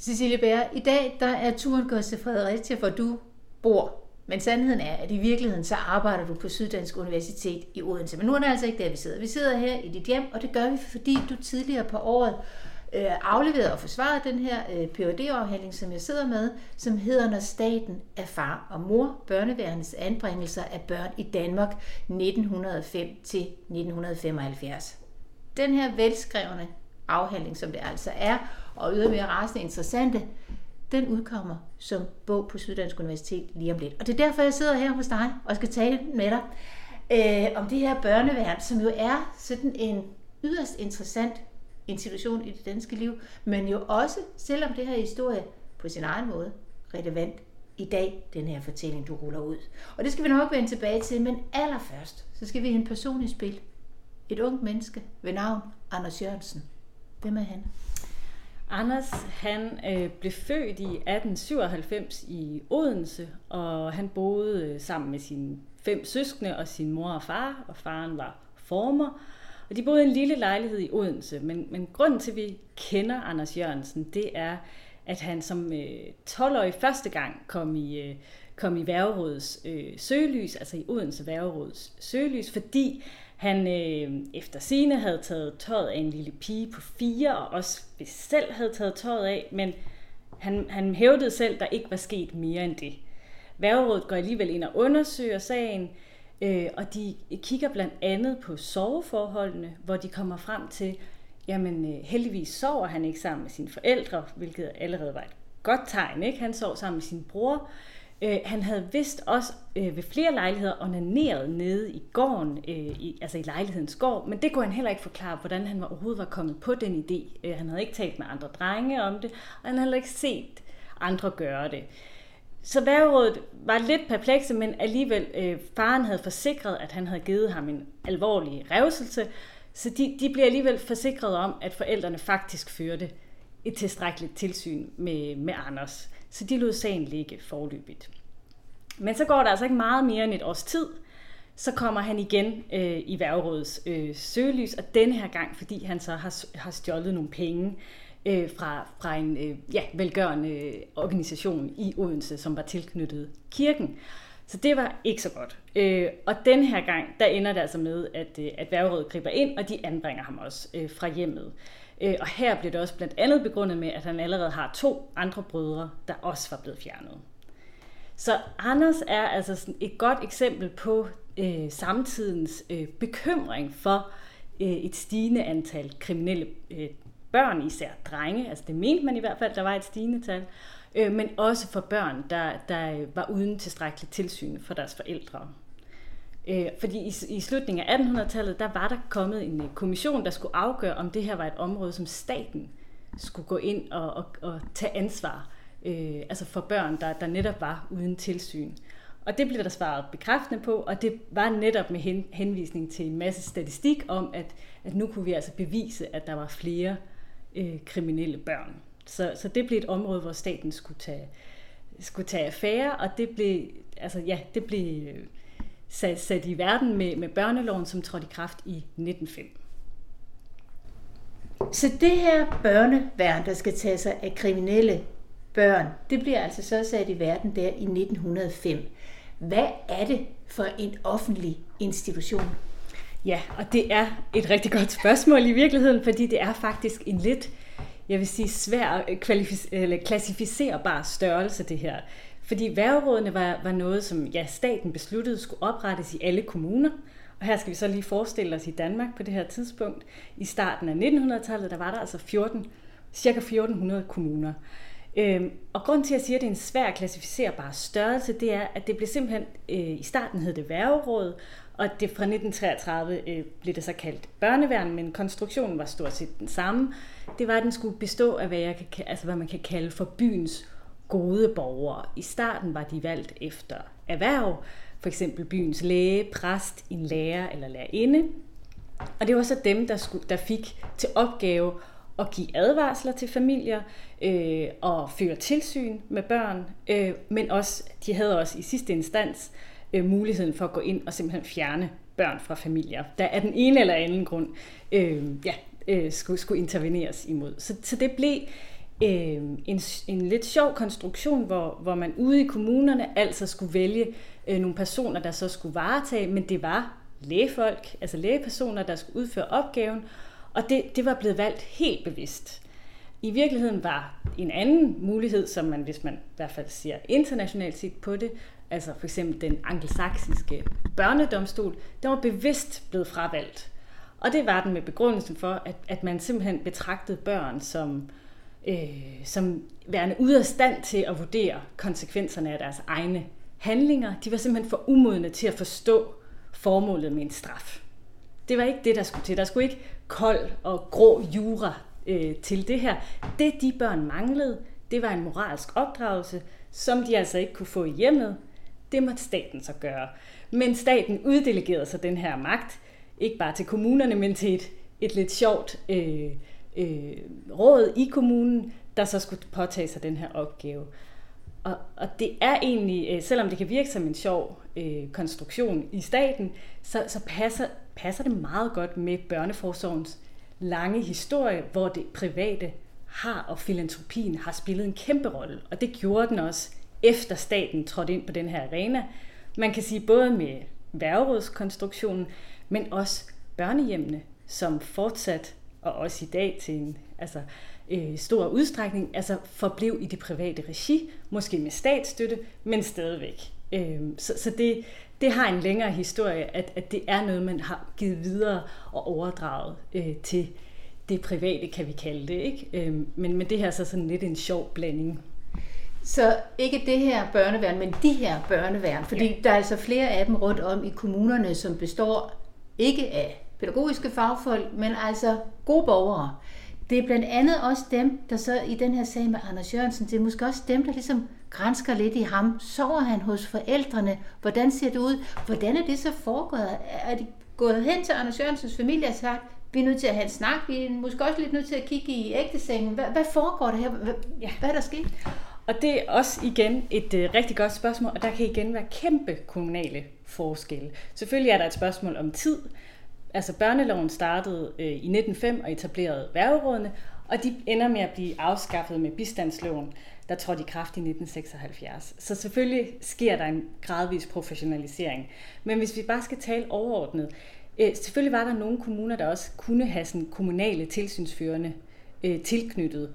Cecilie Bær, i dag der er turen gået til Fredericia, hvor du bor. Men sandheden er, at i virkeligheden så arbejder du på Syddansk Universitet i Odense. Men nu er det altså ikke der, vi sidder. Vi sidder her i dit hjem, og det gør vi, fordi du tidligere på året øh, afleverede og forsvarede den her øh, phd afhandling som jeg sidder med, som hedder Når staten er far og mor, børneværendets anbringelser af børn i Danmark 1905 til 1975. Den her velskrevne afhandling, som det altså er, og ydermere rasende interessante, den udkommer som bog på Syddansk Universitet lige om lidt. Og det er derfor, jeg sidder her hos dig og skal tale med dig øh, om det her børneværn, som jo er sådan en yderst interessant institution i det danske liv, men jo også, selvom det her historie på sin egen måde, relevant i dag, den her fortælling, du ruller ud. Og det skal vi nok vende tilbage til, men allerførst, så skal vi have en person i spil. Et ungt menneske ved navn Anders Jørgensen. Hvem er han? Anders han øh, blev født i 1897 i Odense, og han boede øh, sammen med sine fem søskende og sin mor og far, og faren var former. Og de boede i en lille lejlighed i Odense, men, men grunden til, at vi kender Anders Jørgensen, det er, at han som øh, 12-årig første gang kom i, øh, kom i Værgerådets øh, søgelys, altså i Odense Værgerådets søgelys, fordi han øh, efter sine havde taget tøjet af en lille pige på fire, og også selv havde taget tøjet af, men han, han hævdede selv, der ikke var sket mere end det. Værgerådet går alligevel ind og undersøger sagen, øh, og de kigger blandt andet på soveforholdene, hvor de kommer frem til, jamen øh, heldigvis sover han ikke sammen med sine forældre, hvilket allerede var et godt tegn. Ikke? Han sov sammen med sin bror, Øh, han havde vist også øh, ved flere lejligheder onaneret nede i gården, øh, i, altså i lejlighedens gård, men det kunne han heller ikke forklare, hvordan han var, overhovedet var kommet på den idé. Øh, han havde ikke talt med andre drenge om det, og han havde heller ikke set andre gøre det. Så værgerådet var lidt perplekse, men alligevel øh, faren havde forsikret, at han havde givet ham en alvorlig revselse, så de, de blev alligevel forsikret om, at forældrene faktisk førte et tilstrækkeligt tilsyn med, med Anders. Så de lod sagen ligge forløbigt. Men så går der altså ikke meget mere end et års tid, så kommer han igen øh, i værgerådets øh, søgelys, og denne her gang, fordi han så har, har stjålet nogle penge øh, fra, fra en øh, ja, velgørende øh, organisation i Odense, som var tilknyttet kirken. Så det var ikke så godt. Øh, og den her gang, der ender det altså med, at, øh, at værgerådet griber ind, og de anbringer ham også øh, fra hjemmet. Øh, Øh, og her blev det også blandt andet begrundet med, at han allerede har to andre brødre, der også var blevet fjernet. Så Anders er altså sådan et godt eksempel på øh, samtidens øh, bekymring for øh, et stigende antal kriminelle øh, børn, især drenge. Altså det mente man i hvert fald, der var et stigende tal. Øh, men også for børn, der, der øh, var uden tilstrækkeligt tilsyn for deres forældre. Øh, fordi i, i slutningen af 1800-tallet, der var der kommet en øh, kommission, der skulle afgøre, om det her var et område, som staten skulle gå ind og, og, og tage ansvar øh, altså for børn, der, der netop var uden tilsyn. Og det blev der svaret bekræftende på, og det var netop med hen, henvisning til en masse statistik om, at, at nu kunne vi altså bevise, at der var flere øh, kriminelle børn. Så, så det blev et område, hvor staten skulle tage, skulle tage affære, og det blev, altså, ja, det blev øh, sat, sat i verden med, med børneloven, som trådte i kraft i 1905. Så det her børneværn, der skal tage sig af kriminelle børn, det bliver altså så sat i verden der i 1905. Hvad er det for en offentlig institution? Ja, og det er et rigtig godt spørgsmål i virkeligheden, fordi det er faktisk en lidt, jeg vil sige, svær eller klassificerbar størrelse, det her. Fordi værgerådene var, var noget, som ja, staten besluttede skulle oprettes i alle kommuner. Og her skal vi så lige forestille os i Danmark på det her tidspunkt. I starten af 1900-tallet, der var der altså 14, cirka 1400 kommuner. Øhm, og grund til, at jeg siger, at det er en svær klassificerbar størrelse, det er, at det blev simpelthen, øh, i starten hed det værgeråd, og det fra 1933 øh, blev det så kaldt børneværn, men konstruktionen var stort set den samme. Det var, at den skulle bestå af, hvad, jeg kan, altså, hvad man kan kalde for byens gode borgere. I starten var de valgt efter erhverv, for eksempel byens læge, præst, en lærer eller lærerinde. Og det var så dem, der, skulle, der fik til opgave at give advarsler til familier øh, og føre tilsyn med børn, øh, men også, de havde også i sidste instans øh, muligheden for at gå ind og simpelthen fjerne børn fra familier, der af den ene eller anden grund øh, ja, øh, skulle, skulle interveneres imod. Så, så det blev øh, en, en lidt sjov konstruktion, hvor, hvor man ude i kommunerne altså skulle vælge øh, nogle personer, der så skulle varetage, men det var lægefolk, altså lægepersoner, der skulle udføre opgaven, og det, det var blevet valgt helt bevidst. I virkeligheden var en anden mulighed, som man, hvis man i hvert fald siger internationalt set på det, altså for eksempel den angelsaksiske børnedomstol, der var bevidst blevet fravalgt. Og det var den med begrundelsen for, at, at man simpelthen betragtede børn som, øh, som værende ude af stand til at vurdere konsekvenserne af deres egne handlinger. De var simpelthen for umodne til at forstå formålet med en straf. Det var ikke det, der skulle til. Der skulle ikke kold og grå jura øh, til det her. Det de børn manglede, det var en moralsk opdragelse, som de altså ikke kunne få i hjemmet. Det måtte staten så gøre. Men staten uddelegerede så den her magt, ikke bare til kommunerne, men til et, et lidt sjovt øh, øh, råd i kommunen, der så skulle påtage sig den her opgave. Og, og det er egentlig, øh, selvom det kan virke som en sjov øh, konstruktion i staten, så, så passer, passer det meget godt med børneforsorgens lange historie, hvor det private har og filantropien har spillet en kæmpe rolle. Og det gjorde den også efter staten trådte ind på den her arena. Man kan sige både med værgerådskonstruktionen, men også børnehjemmene, som fortsat og også i dag til en altså, øh, stor udstrækning, altså forblev i det private regi, måske med statsstøtte, men stadigvæk. Øh, så så det, det har en længere historie, at, at det er noget, man har givet videre og overdraget øh, til det private, kan vi kalde det. Ikke? Øh, men, men det her er så sådan lidt en sjov blanding. Så ikke det her børneværn, men de her børneværn, fordi ja. der er altså flere af dem rundt om i kommunerne, som består ikke af pædagogiske fagfolk, men altså gode borgere. Det er blandt andet også dem, der så i den her sag med Anders Jørgensen, det er måske også dem, der ligesom grænsker lidt i ham. Sover han hos forældrene? Hvordan ser det ud? Hvordan er det så foregået? Er de gået hen til Anders Jørgensens familie og sagt, vi er nødt til at have en snak, vi er måske også lidt nødt til at kigge i ægtesengen. Hvad, hvad foregår der her? Hvad, ja. hvad er der sket? Og det er også igen et uh, rigtig godt spørgsmål, og der kan igen være kæmpe kommunale forskelle. Selvfølgelig er der et spørgsmål om tid. Altså børneloven startede øh, i 1905 og etablerede værgerådene, og de ender med at blive afskaffet med bistandsloven, der trådte i kraft i 1976. Så selvfølgelig sker der en gradvis professionalisering. Men hvis vi bare skal tale overordnet, øh, selvfølgelig var der nogle kommuner, der også kunne have sådan kommunale tilsynsførende øh, tilknyttet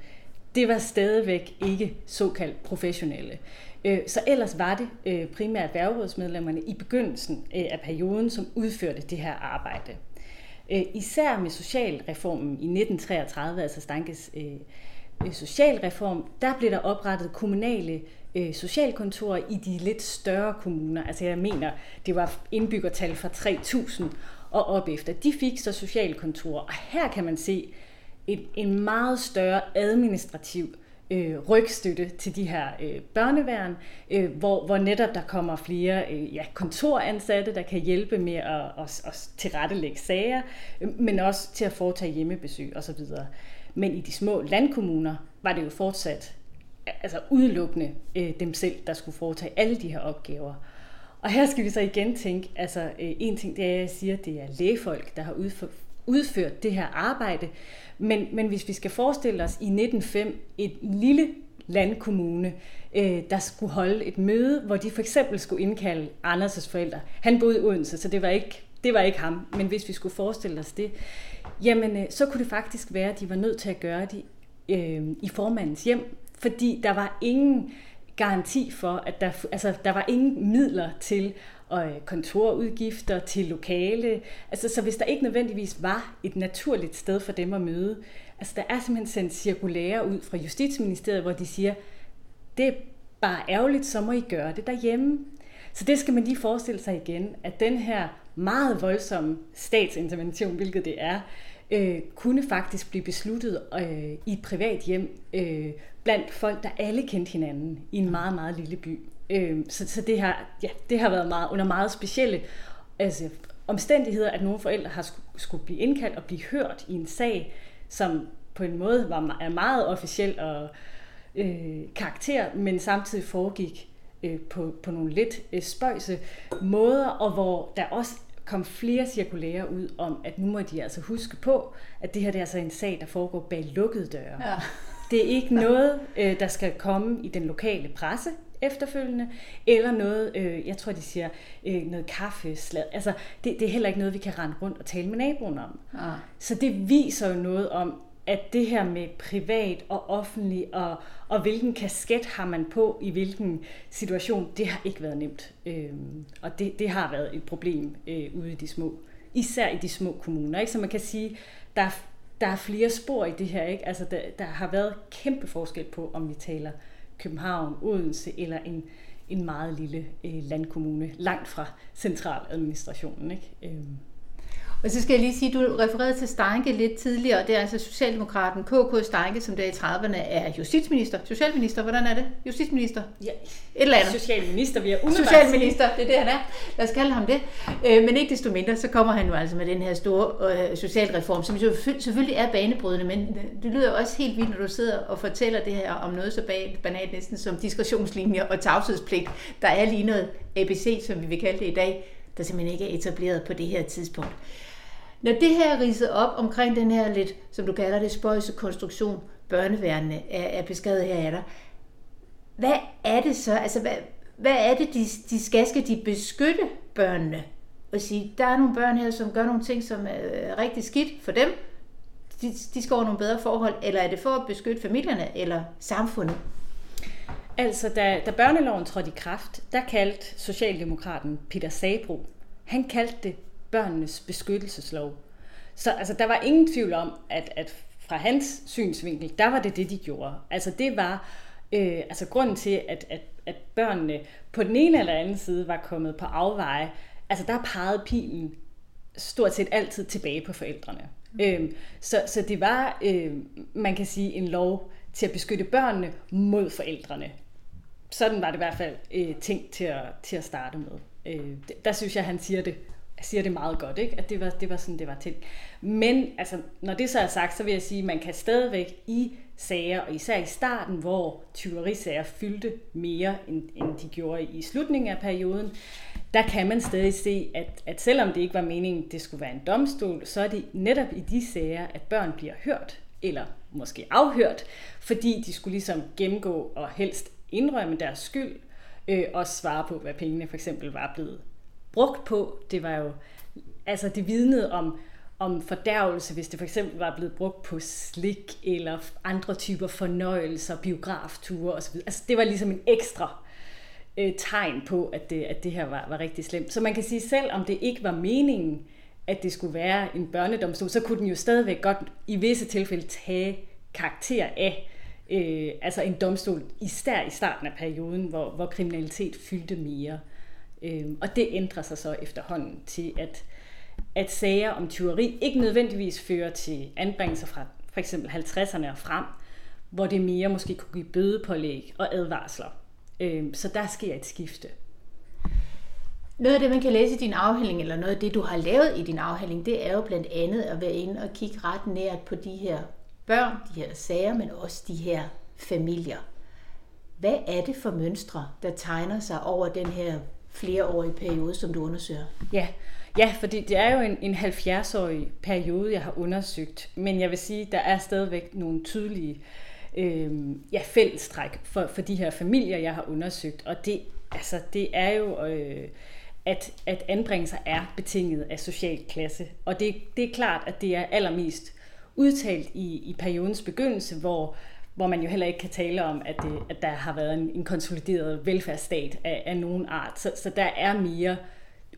det var stadigvæk ikke såkaldt professionelle. Øh, så ellers var det øh, primært værgerådsmedlemmerne i begyndelsen øh, af perioden, som udførte det her arbejde. Især med socialreformen i 1933, altså Stankes socialreform, der blev der oprettet kommunale socialkontorer i de lidt større kommuner. Altså jeg mener, det var indbyggertal fra 3.000 og op efter. De fik så socialkontorer, og her kan man se, en, en meget større administrativ øh, rygstøtte til de her øh, børneværn, øh, hvor, hvor netop der kommer flere øh, ja, kontoransatte, der kan hjælpe med at, at, at tilrettelægge sager, øh, men også til at foretage hjemmebesøg osv. Men i de små landkommuner var det jo fortsat altså udelukkende øh, dem selv, der skulle foretage alle de her opgaver. Og her skal vi så igen tænke, altså øh, en ting det er, at jeg siger, at det er lægefolk, der har udført udført det her arbejde, men, men hvis vi skal forestille os i 1905 et lille landkommune, øh, der skulle holde et møde, hvor de for eksempel skulle indkalde Anders' forældre. Han boede i Odense, så det var ikke, det var ikke ham. Men hvis vi skulle forestille os det, jamen øh, så kunne det faktisk være, at de var nødt til at gøre det øh, i formandens hjem, fordi der var ingen garanti for, at der, altså, der var ingen midler til og øh, kontorudgifter til lokale. Altså, så hvis der ikke nødvendigvis var et naturligt sted for dem at møde, altså der er simpelthen sendt cirkulære ud fra Justitsministeriet, hvor de siger, det er bare ærgerligt, så må I gøre det derhjemme. Så det skal man lige forestille sig igen, at den her meget voldsomme statsintervention, hvilket det er, øh, kunne faktisk blive besluttet øh, i et privat hjem øh, blandt folk, der alle kendte hinanden i en meget, meget lille by. Øh, så så det, har, ja, det har været meget, under meget specielle altså, omstændigheder, at nogle forældre har skulle, skulle blive indkaldt og blive hørt i en sag, som på en måde var, er meget officiel og øh, karakter, men samtidig foregik øh, på, på nogle lidt øh, spøjse måder, og hvor der også kom flere cirkulære ud om, at nu må de altså huske på, at det her det er altså en sag, der foregår bag lukkede døre. Ja. Det er ikke noget, øh, der skal komme i den lokale presse efterfølgende, eller noget, øh, jeg tror de siger, øh, noget kaffeslad. Altså, det, det er heller ikke noget, vi kan rende rundt og tale med naboen om. Ah. Så det viser jo noget om, at det her med privat og offentlig, og, og hvilken kasket har man på i hvilken situation, det har ikke været nemt. Øhm, og det, det har været et problem øh, ude i de små, især i de små kommuner. Ikke? Så man kan sige, der er, der er flere spor i det her. Ikke? Altså, der, der har været kæmpe forskel på, om vi taler København, Odense eller en, en meget lille øh, landkommune, langt fra centraladministrationen. Ikke? Øh. Og så skal jeg lige sige, du refererede til Steinke lidt tidligere, det er altså Socialdemokraten KK Steinke, som der i 30'erne er justitsminister. Socialminister, hvordan er det? Justitsminister? Ja, Et eller andet. socialminister vil jeg umiddelbart Socialminister, det er det, han er. Lad os kalde ham det. Øh, men ikke desto mindre, så kommer han jo altså med den her store øh, socialreform, som jo selvfø- selvfølgelig er banebrydende, men det lyder jo også helt vildt, når du sidder og fortæller det her om noget så banalt næsten som diskretionslinjer og tavshedspligt. Der er lige noget ABC, som vi vil kalde det i dag, der simpelthen ikke er etableret på det her tidspunkt. Når det her er ridset op omkring den her lidt, som du kalder det, spøjse konstruktion, børneværende er, er beskrevet her af dig, hvad er det så? Altså, hvad, hvad er det, de, de skal? Skal de beskytte børnene? Og sige, der er nogle børn her, som gør nogle ting, som er rigtig skidt for dem. De, de skal over nogle bedre forhold. Eller er det for at beskytte familierne eller samfundet? Altså, da, da børneloven trådte i kraft, der kaldte Socialdemokraten Peter Sabro, han kaldte det børnenes beskyttelseslov. Så altså, der var ingen tvivl om, at, at fra hans synsvinkel, der var det det, de gjorde. Altså det var øh, altså grunden til, at, at, at børnene på den ene eller anden side var kommet på afveje. Altså der pegede pilen stort set altid tilbage på forældrene. Mm. Øhm, så, så det var, øh, man kan sige, en lov til at beskytte børnene mod forældrene. Sådan var det i hvert fald øh, tænkt til at, til at starte med. Øh, der synes jeg, han siger det siger det meget godt, ikke? at det var, det var sådan, det var til. Men altså, når det så er sagt, så vil jeg sige, at man kan stadigvæk i sager, og især i starten, hvor tyverisager fyldte mere, end, end de gjorde i slutningen af perioden, der kan man stadig se, at, at selvom det ikke var meningen, det skulle være en domstol, så er det netop i de sager, at børn bliver hørt, eller måske afhørt, fordi de skulle ligesom gennemgå og helst indrømme deres skyld, øh, og svare på, hvad pengene for eksempel var blevet brugt på. Det var jo, altså det vidnede om, om fordærvelse, hvis det for eksempel var blevet brugt på slik eller andre typer fornøjelser, biografture osv. Altså det var ligesom en ekstra øh, tegn på, at det, at det her var, var rigtig slemt. Så man kan sige, selv om det ikke var meningen, at det skulle være en børnedomstol, så kunne den jo stadigvæk godt i visse tilfælde tage karakter af øh, altså en domstol, især i starten af perioden, hvor, hvor kriminalitet fyldte mere. Øhm, og det ændrer sig så efterhånden til, at, at sager om tyveri ikke nødvendigvis fører til anbringelser fra for eksempel 50'erne og frem, hvor det mere måske kunne give bødepålæg og advarsler. Øhm, så der sker et skifte. Noget af det, man kan læse i din afhandling, eller noget af det, du har lavet i din afhandling, det er jo blandt andet at være inde og kigge ret nært på de her børn, de her sager, men også de her familier. Hvad er det for mønstre, der tegner sig over den her flereårig periode, som du undersøger? Ja, ja fordi det er jo en, en 70-årig periode, jeg har undersøgt. Men jeg vil sige, der er stadigvæk nogle tydelige øh, ja, fællestræk for, for de her familier, jeg har undersøgt. Og det, altså, det er jo... Øh, at, at anbringelser er betinget af social klasse. Og det, det er klart, at det er allermest udtalt i, i periodens begyndelse, hvor hvor man jo heller ikke kan tale om, at, det, at der har været en, en konsolideret velfærdsstat af, af nogen art. Så, så der er mere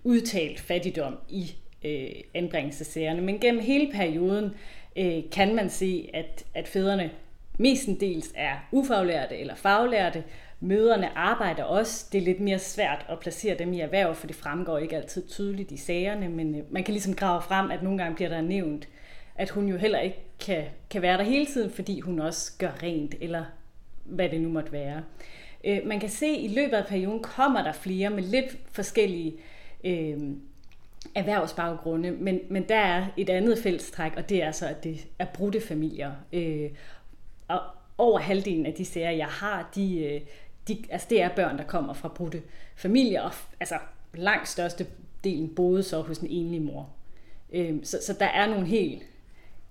udtalt fattigdom i øh, anbringelsessagerne. Men gennem hele perioden øh, kan man se, at, at fædrene mestendels er ufaglærte eller faglærte. Møderne arbejder også. Det er lidt mere svært at placere dem i erhverv, for det fremgår ikke altid tydeligt i sagerne, men øh, man kan ligesom grave frem, at nogle gange bliver der nævnt at hun jo heller ikke kan, kan være der hele tiden, fordi hun også gør rent, eller hvad det nu måtte være. Øh, man kan se, at i løbet af perioden kommer der flere med lidt forskellige øh, erhvervsbaggrunde, men, men der er et andet fællestræk, og det er så, at det er brudte familier. Øh, og over halvdelen af de sager, jeg har, de, øh, de, altså det er børn, der kommer fra brudte familier, og altså langt største delen boede så hos en enlig mor. Øh, så, så der er nogle helt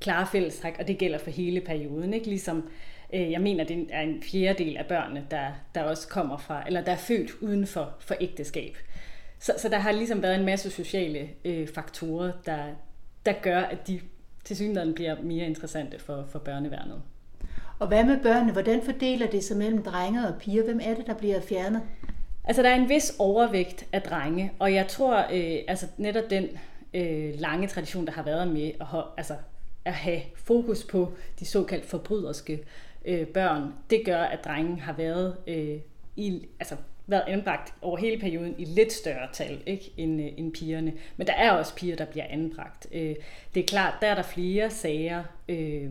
klare fællestræk, og det gælder for hele perioden. Ikke? Ligesom Øh, jeg mener, det er en fjerdedel af børnene, der, der også kommer fra, eller der er født uden for, for ægteskab. Så, så der har ligesom været en masse sociale øh, faktorer, der, der gør, at de til synligheden bliver mere interessante for, for børneværnet. Og hvad med børnene? Hvordan fordeler det sig mellem drenge og piger? Hvem er det, der bliver fjernet? Altså, der er en vis overvægt af drenge, og jeg tror, øh, altså netop den øh, lange tradition, der har været med at, altså, at have fokus på de såkaldt forbryderske øh, børn, det gør, at drengen har været øh, i, altså, været anbragt over hele perioden i lidt større tal ikke, end, øh, end pigerne. Men der er også piger, der bliver anbragt. Øh, det er klart, der er der flere sager øh,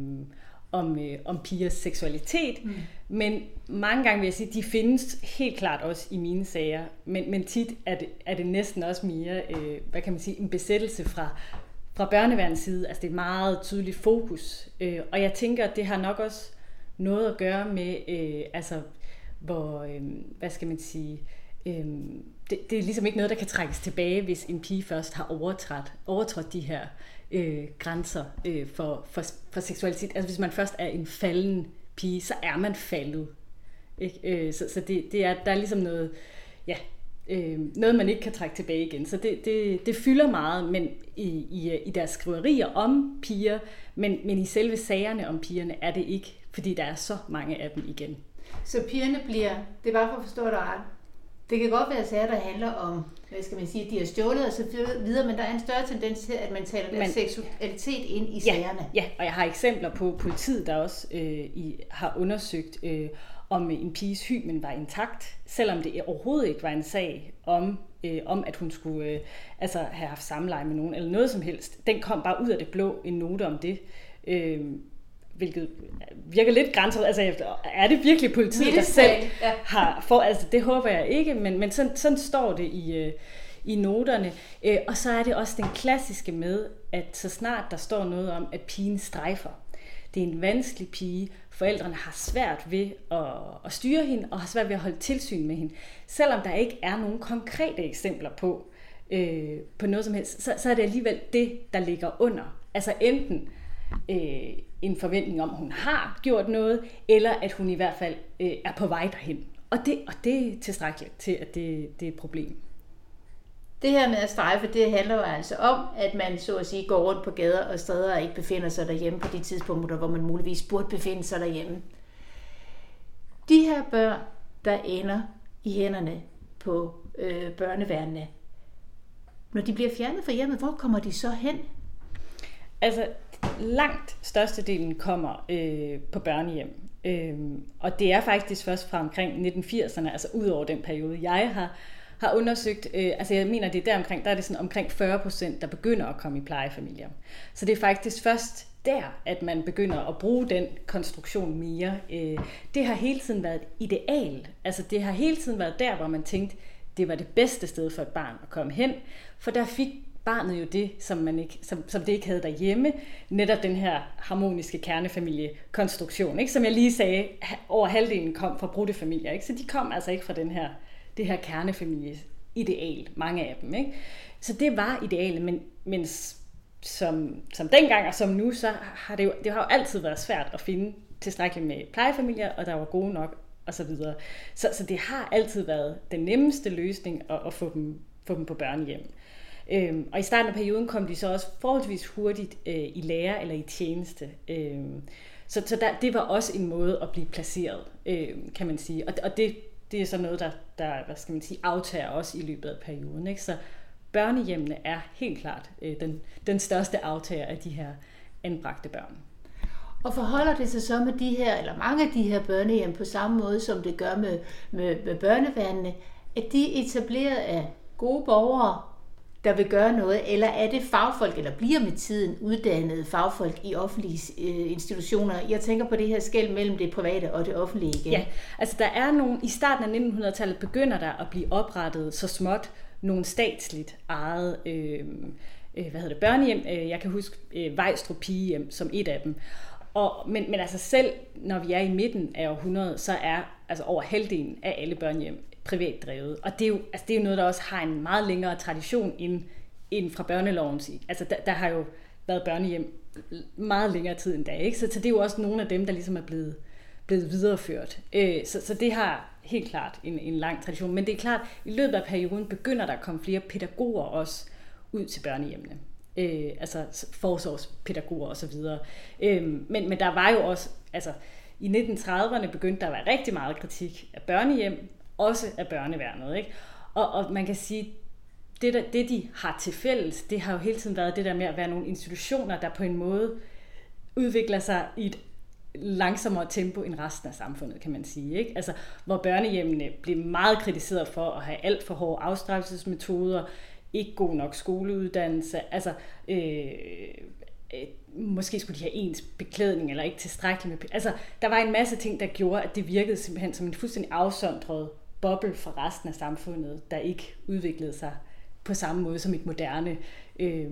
om, øh, om pigers seksualitet, mm. men mange gange vil jeg sige, de findes helt klart også i mine sager, men, men tit er det, er det næsten også mere, øh, hvad kan man sige, en besættelse fra, fra børneværens side. Altså det er et meget tydeligt fokus, øh, og jeg tænker, at det har nok også noget at gøre med, øh, altså hvor, øh, hvad skal man sige, øh, det, det er ligesom ikke noget, der kan trækkes tilbage, hvis en pige først har overtrådt, overtrådt de her øh, grænser øh, for, for, for seksualitet. Altså hvis man først er en falden pige, så er man faldet. Ikke? Øh, så så det, det er, der er ligesom noget, ja, øh, noget, man ikke kan trække tilbage igen. Så det, det, det fylder meget men i, i, i deres skriverier om piger, men, men i selve sagerne om pigerne er det ikke, fordi der er så mange af dem igen. Så pigerne bliver, det er bare for at forstå dig ret, det kan godt være sager, der handler om, hvad skal man sige, de har stjålet og så videre, men der er en større tendens til, at man taler deres seksualitet ind i ja, sagerne. Ja, og jeg har eksempler på politiet, der også øh, i, har undersøgt, øh, om en piges hymen var intakt, selvom det overhovedet ikke var en sag om, øh, om at hun skulle øh, altså have haft samleje med nogen, eller noget som helst. Den kom bare ud af det blå, en note om det. Øh, hvilket virker lidt grænset. Altså, er det virkelig politiet, der selv ja. har... For, altså, det håber jeg ikke, men, men sådan, sådan står det i, øh, i noterne. Øh, og så er det også den klassiske med, at så snart der står noget om, at pigen strejfer, det er en vanskelig pige, forældrene har svært ved at, at styre hende, og har svært ved at holde tilsyn med hende. Selvom der ikke er nogen konkrete eksempler på, øh, på noget som helst, så, så er det alligevel det, der ligger under. Altså enten øh, en forventning om, at hun har gjort noget, eller at hun i hvert fald øh, er på vej derhen. Og det, og det er tilstrækkeligt til, at det, det er et problem. Det her med at strejfe, det handler jo altså om, at man så at sige går rundt på gader og steder og ikke befinder sig derhjemme på de tidspunkter, hvor man muligvis burde befinde sig derhjemme. De her børn, der ender i hænderne på øh, børneværnene, når de bliver fjernet fra hjemmet, hvor kommer de så hen? Altså, langt størstedelen kommer øh, på børnehjem. Øh, og det er faktisk først fra omkring 1980'erne, altså ud over den periode, jeg har, har undersøgt. Øh, altså jeg mener, det er der omkring, der er det sådan omkring 40 procent, der begynder at komme i plejefamilier. Så det er faktisk først der, at man begynder at bruge den konstruktion mere. Øh, det har hele tiden været ideal. Altså det har hele tiden været der, hvor man tænkte, det var det bedste sted for et barn at komme hen, for der fik barnet jo det, som, man ikke, som, som det ikke havde derhjemme. Netop den her harmoniske kernefamiliekonstruktion, ikke? som jeg lige sagde, over halvdelen kom fra brudte familier. Ikke? Så de kom altså ikke fra den her, det her kernefamilie ideal, mange af dem. Ikke? Så det var idealet, men, men som, som dengang og som nu, så har det jo, det har jo altid været svært at finde tilstrækkeligt med plejefamilier, og der var gode nok og så videre. Så, så det har altid været den nemmeste løsning at, at få, dem, få dem på børnehjem. Øhm, og i starten af perioden kom de så også forholdsvis hurtigt øh, i lære eller i tjeneste. Øhm, så så der, det var også en måde at blive placeret, øh, kan man sige. Og, og det, det er så noget, der, der hvad skal man sige, aftager også i løbet af perioden. Ikke? Så børnehjemmene er helt klart øh, den, den største aftager af de her anbragte børn. Og forholder det sig så med de her, eller mange af de her børnehjem på samme måde, som det gør med, med, med børneværnene, at de er etableret af gode borgere, der vil gøre noget, eller er det fagfolk, eller bliver med tiden uddannede fagfolk i offentlige øh, institutioner? Jeg tænker på det her skæld mellem det private og det offentlige igen. Ja, altså der er nogle, i starten af 1900-tallet begynder der at blive oprettet så småt nogle statsligt eget øh, øh hvad hedder det, børnehjem. Øh, jeg kan huske øh, Vejstrup Pigehjem som et af dem. Og, men, men altså selv når vi er i midten af århundredet, så er altså over halvdelen af alle børnehjem privat drevet. Og det er, jo, altså det er jo noget, der også har en meget længere tradition end, end fra børneloven. Altså der, der har jo været børnehjem meget længere tid end da. Ikke? Så, så det er jo også nogle af dem, der ligesom er blevet, blevet videreført. Øh, så, så det har helt klart en, en lang tradition. Men det er klart, at i løbet af perioden begynder der at komme flere pædagoger også ud til børnehjemmene. Øh, altså forsorgspædagoger osv. Øh, men, men der var jo også, altså i 1930'erne begyndte der at være rigtig meget kritik af børnehjem, også af børneværnet. Ikke? Og, og man kan sige, det, der, det de har til fælles, det har jo hele tiden været det der med at være nogle institutioner, der på en måde udvikler sig i et langsommere tempo end resten af samfundet, kan man sige. Ikke? Altså, hvor børnehjemmene blev meget kritiseret for at have alt for hårde afstraffelsesmetoder, ikke god nok skoleuddannelse, altså øh, øh, måske skulle de have ens beklædning, eller ikke tilstrækkeligt med... Altså, der var en masse ting, der gjorde, at det virkede simpelthen som en fuldstændig afsondret boble for resten af samfundet, der ikke udviklede sig på samme måde som et moderne øh,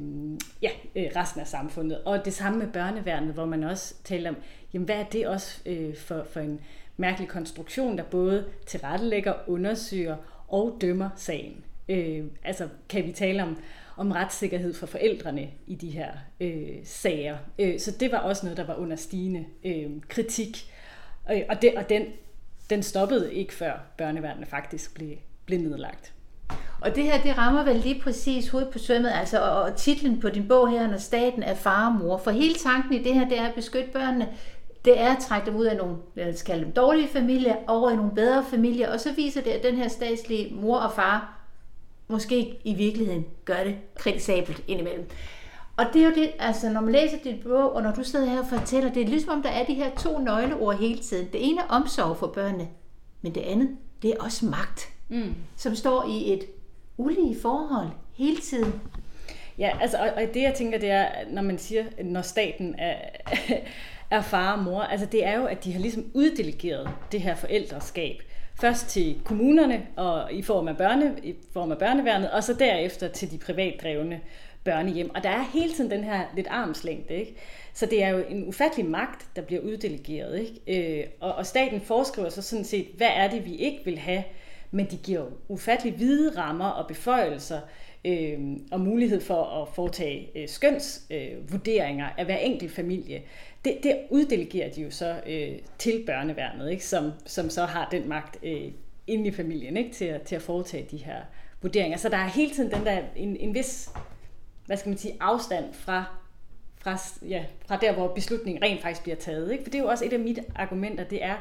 ja, øh, resten af samfundet. Og det samme med børneværnet, hvor man også taler om, jamen hvad er det også øh, for, for en mærkelig konstruktion, der både tilrettelægger, undersøger og dømmer sagen. Øh, altså kan vi tale om, om retssikkerhed for forældrene i de her øh, sager. Øh, så det var også noget, der var under stigende øh, kritik. Øh, og det, og den, den stoppede ikke før børneværnene faktisk blev, blev nedlagt. Og det her, det rammer vel lige præcis hovedet på svømmet, altså og, og titlen på din bog her, når staten er far og mor. For hele tanken i det her, det er at beskytte børnene. Det er at trække dem ud af nogle, lad os kalde dem dårlige familier, over i nogle bedre familier, og så viser det, at den her statslige mor og far måske i virkeligheden gør det kritisabelt indimellem. Og det er jo det, altså når man læser dit bog, og når du sidder her og fortæller, det er ligesom om der er de her to nøgleord hele tiden. Det ene er omsorg for børnene, men det andet, det er også magt, mm. som står i et ulige forhold hele tiden. Ja, altså, og, og det jeg tænker, det er, når man siger, når staten er, er far og mor, altså det er jo, at de har ligesom uddelegeret det her forældreskab Først til kommunerne og i form af, børne, i form af børneværnet, og så derefter til de privatdrevne børnehjem. Og der er hele tiden den her lidt armslængde, ikke? Så det er jo en ufattelig magt, der bliver uddelegeret, ikke? Øh, og, og staten foreskriver så sådan set, hvad er det, vi ikke vil have, men de giver jo ufattelig hvide rammer og beføjelser øh, og mulighed for at foretage øh, skønsvurderinger øh, af hver enkelt familie det, det uddelegerer de jo så øh, til børneværnet, ikke? Som, som så har den magt øh, inde i familien ikke? Til, at, til at foretage de her vurderinger. Så der er hele tiden den der, en, en vis hvad skal man sige, afstand fra, fra, ja, fra der, hvor beslutningen rent faktisk bliver taget. Ikke? For det er jo også et af mine argumenter, det er,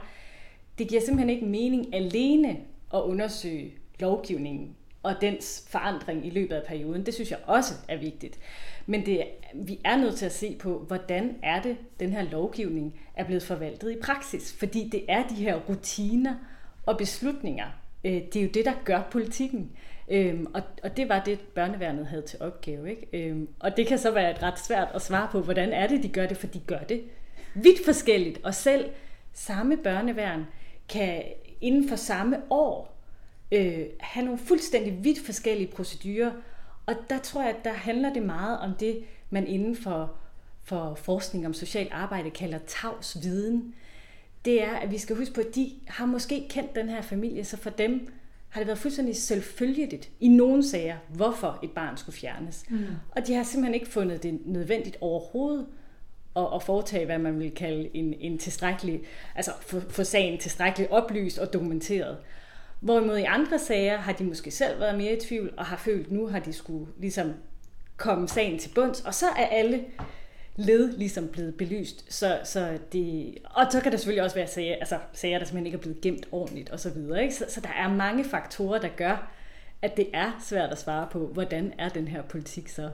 det giver simpelthen ikke mening alene at undersøge lovgivningen og dens forandring i løbet af perioden. Det synes jeg også er vigtigt. Men det, vi er nødt til at se på, hvordan er det, den her lovgivning er blevet forvaltet i praksis. Fordi det er de her rutiner og beslutninger. Øh, det er jo det, der gør politikken. Øhm, og, og det var det, børneværnet havde til opgave. Ikke? Øhm, og det kan så være et ret svært at svare på, hvordan er det, de gør det, for de gør det vidt forskelligt. Og selv samme børneværn kan inden for samme år øh, have nogle fuldstændig vidt forskellige procedurer, og der tror jeg, at der handler det meget om det, man inden for, for forskning om social arbejde kalder tavs viden. Det er, at vi skal huske på, at de har måske kendt den her familie, så for dem har det været fuldstændig selvfølgeligt i nogle sager, hvorfor et barn skulle fjernes. Mm. Og de har simpelthen ikke fundet det nødvendigt overhovedet at, at foretage, hvad man vil kalde en, en tilstrækkelig, altså få sagen tilstrækkeligt oplyst og dokumenteret. Hvorimod i andre sager har de måske selv været mere i tvivl, og har følt, at nu har de skulle ligesom komme sagen til bunds, og så er alle led ligesom blevet belyst. Så, så det, og så kan der selvfølgelig også være sager, altså sager, der simpelthen ikke er blevet gemt ordentligt osv. Så, så, så der er mange faktorer, der gør, at det er svært at svare på, hvordan er den her politik så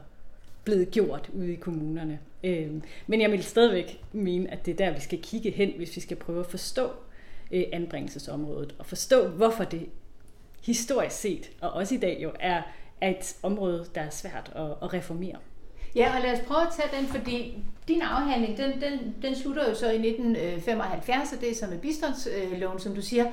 blevet gjort ude i kommunerne. Øhm, men jeg vil stadigvæk mene, at det er der, vi skal kigge hen, hvis vi skal prøve at forstå, øh, anbringelsesområdet, og forstå, hvorfor det historisk set, og også i dag jo, er, er et område, der er svært at, at reformere. Ja, og lad os prøve at tage den, fordi din afhandling, den, den, den slutter jo så i 1975, og det er så med bistandsloven, som du siger.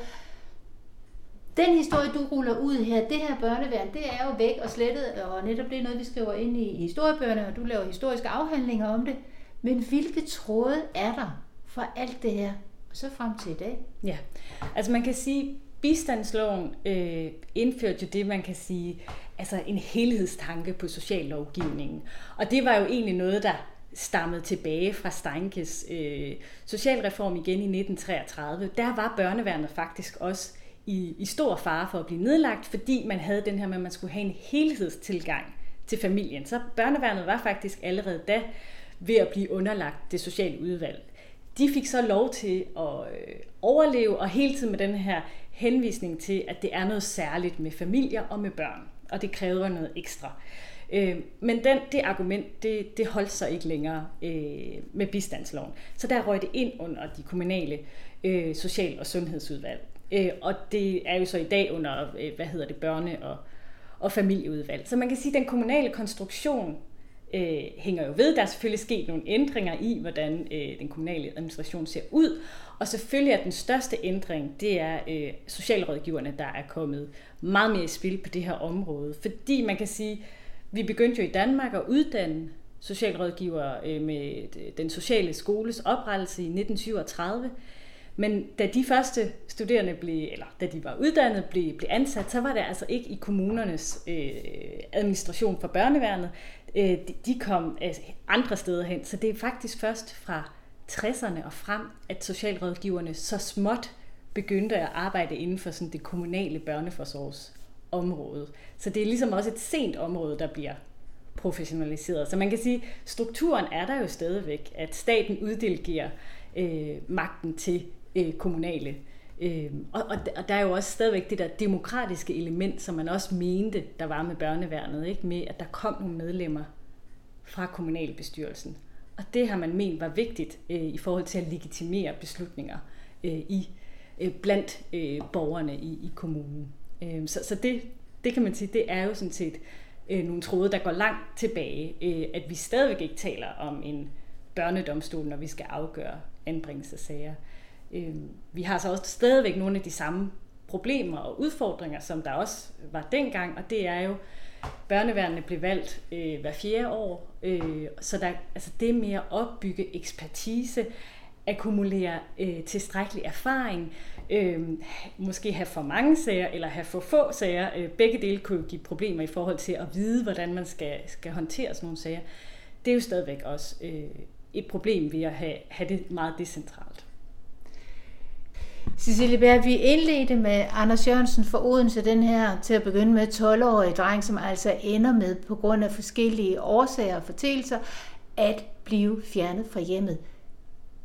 Den historie, du ruller ud her, det her børneværn, det er jo væk og slettet, og netop det er noget, vi skriver ind i historiebøgerne, og du laver historiske afhandlinger om det. Men hvilke tråde er der for alt det her, og så frem til i dag? Ja, altså man kan sige, bistandsloven øh, indførte jo det, man kan sige, altså en helhedstanke på sociallovgivningen. Og det var jo egentlig noget, der stammet tilbage fra Steinkes øh, socialreform igen i 1933, der var børneværnet faktisk også i, i stor fare for at blive nedlagt, fordi man havde den her med, at man skulle have en helhedstilgang til familien. Så børneværnet var faktisk allerede da ved at blive underlagt det sociale udvalg. De fik så lov til at øh, overleve, og hele tiden med den her henvisning til, at det er noget særligt med familier og med børn, og det kræver noget ekstra. Øh, men den, det argument, det, det holdt sig ikke længere øh, med bistandsloven. Så der røg det ind under de kommunale øh, social- og sundhedsudvalg. Øh, og det er jo så i dag under, øh, hvad hedder det, børne- og, og familieudvalg. Så man kan sige, at den kommunale konstruktion øh, hænger jo ved. Der er selvfølgelig sket nogle ændringer i, hvordan øh, den kommunale administration ser ud. Og selvfølgelig er den største ændring, det er øh, socialrådgiverne, der er kommet meget mere i spil på det her område. Fordi man kan sige, vi begyndte jo i Danmark at uddanne socialrådgivere øh, med øh, den sociale skoles oprettelse i 1937. Men da de første studerende blev, eller da de var uddannet, blev, blev ansat, så var det altså ikke i kommunernes øh, administration for børneværnet. Øh, de, kom altså, andre steder hen, så det er faktisk først fra 60'erne og frem, at socialrådgiverne så småt begyndte at arbejde inden for sådan det kommunale børneforsorgsområde. Så det er ligesom også et sent område, der bliver professionaliseret. Så man kan sige, at strukturen er der jo stadigvæk, at staten uddelegerer øh, magten til øh, kommunale. Øh, Øhm, og, og, og der er jo også stadigvæk det der demokratiske element, som man også mente, der var med børneværnet, ikke? med at der kom nogle medlemmer fra kommunalbestyrelsen. Og det har man ment var vigtigt øh, i forhold til at legitimere beslutninger øh, i øh, blandt øh, borgerne i, i kommunen. Øh, så så det, det kan man sige, det er jo sådan set øh, nogle tråde, der går langt tilbage, øh, at vi stadigvæk ikke taler om en børnedomstol, når vi skal afgøre anbringelsessager. Øh, vi har så også stadigvæk nogle af de samme problemer og udfordringer, som der også var dengang, og det er jo, børneværende blev valgt øh, hver fjerde år, øh, så der, altså det med at opbygge ekspertise, akkumulere øh, tilstrækkelig erfaring, øh, måske have for mange sager eller have for få sager. Øh, begge dele kunne give problemer i forhold til at vide, hvordan man skal, skal håndtere sådan nogle sager. Det er jo stadigvæk også øh, et problem ved at have, have det meget decentralt. Cecilie Berg, vi indledte med Anders Jørgensen for Odense, den her til at begynde med 12-årig dreng, som altså ender med på grund af forskellige årsager og fortælser, at blive fjernet fra hjemmet.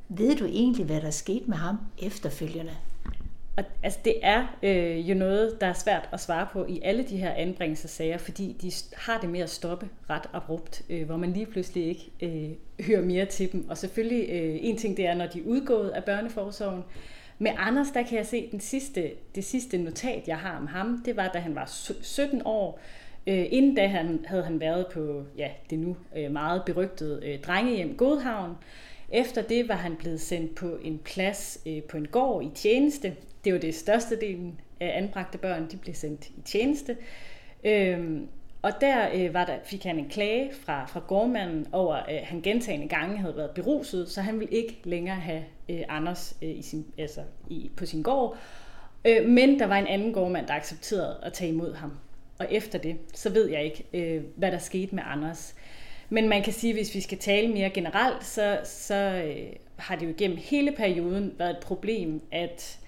Ved du egentlig, hvad der er sket med ham efterfølgende? Og, altså, det er øh, jo noget, der er svært at svare på i alle de her anbringelsesager, fordi de har det med at stoppe ret abrupt, øh, hvor man lige pludselig ikke øh, hører mere til dem. Og selvfølgelig, øh, en ting det er, når de er udgået af børneforsorgen, med Anders, der kan jeg se, den sidste, det sidste notat, jeg har om ham, det var, da han var 17 år. Øh, inden da han, havde han været på ja, det nu øh, meget berygtede øh, drengehjem Godhavn. Efter det var han blevet sendt på en plads øh, på en gård i tjeneste. Det var det største delen af anbragte børn, de blev sendt i tjeneste. Øh, og der øh, var der, fik han en klage fra, fra gårdmanden over, at han gentagende gange havde været beruset, så han ville ikke længere have øh, Anders øh, i sin, altså, i, på sin gård. Øh, men der var en anden gårdmand, der accepterede at tage imod ham. Og efter det, så ved jeg ikke, øh, hvad der skete med Anders. Men man kan sige, at hvis vi skal tale mere generelt, så, så øh, har det jo gennem hele perioden været et problem, at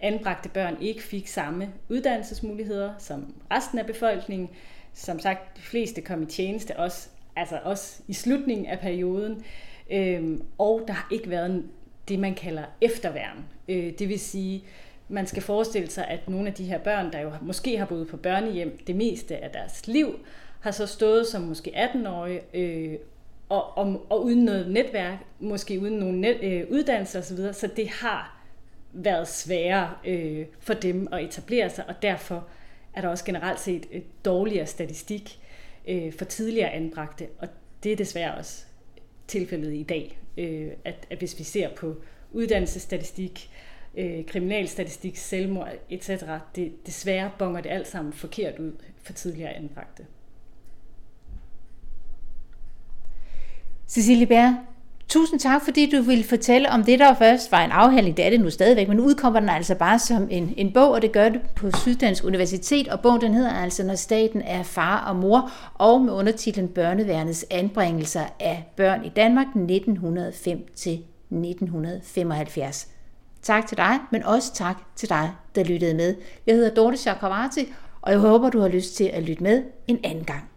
anbragte børn ikke fik samme uddannelsesmuligheder som resten af befolkningen som sagt, de fleste kom i tjeneste også, altså også i slutningen af perioden. Øhm, og der har ikke været det, man kalder efterværn. Øh, det vil sige, man skal forestille sig, at nogle af de her børn, der jo måske har boet på børnehjem det meste af deres liv, har så stået som måske 18-årige øh, og, og, og uden noget netværk, måske uden nogen net, øh, uddannelse osv., så, så det har været sværere øh, for dem at etablere sig, og derfor er der også generelt set et dårligere statistik øh, for tidligere anbragte, og det er desværre også tilfældet i dag, øh, at, at hvis vi ser på uddannelsesstatistik, øh, kriminalstatistik, selvmord etc., det, desværre bonger det alt sammen forkert ud for tidligere anbragte. Cecilie Bær, Tusind tak, fordi du ville fortælle om det, der først var en afhandling. Det er det nu stadigvæk, men nu udkommer den altså bare som en, en bog, og det gør det på Syddansk Universitet. Og bogen den hedder altså, Når staten er far og mor, og med undertitlen Børneværnets anbringelser af børn i Danmark 1905 til 1975. Tak til dig, men også tak til dig, der lyttede med. Jeg hedder Dorte Chakravarti, og jeg håber, du har lyst til at lytte med en anden gang.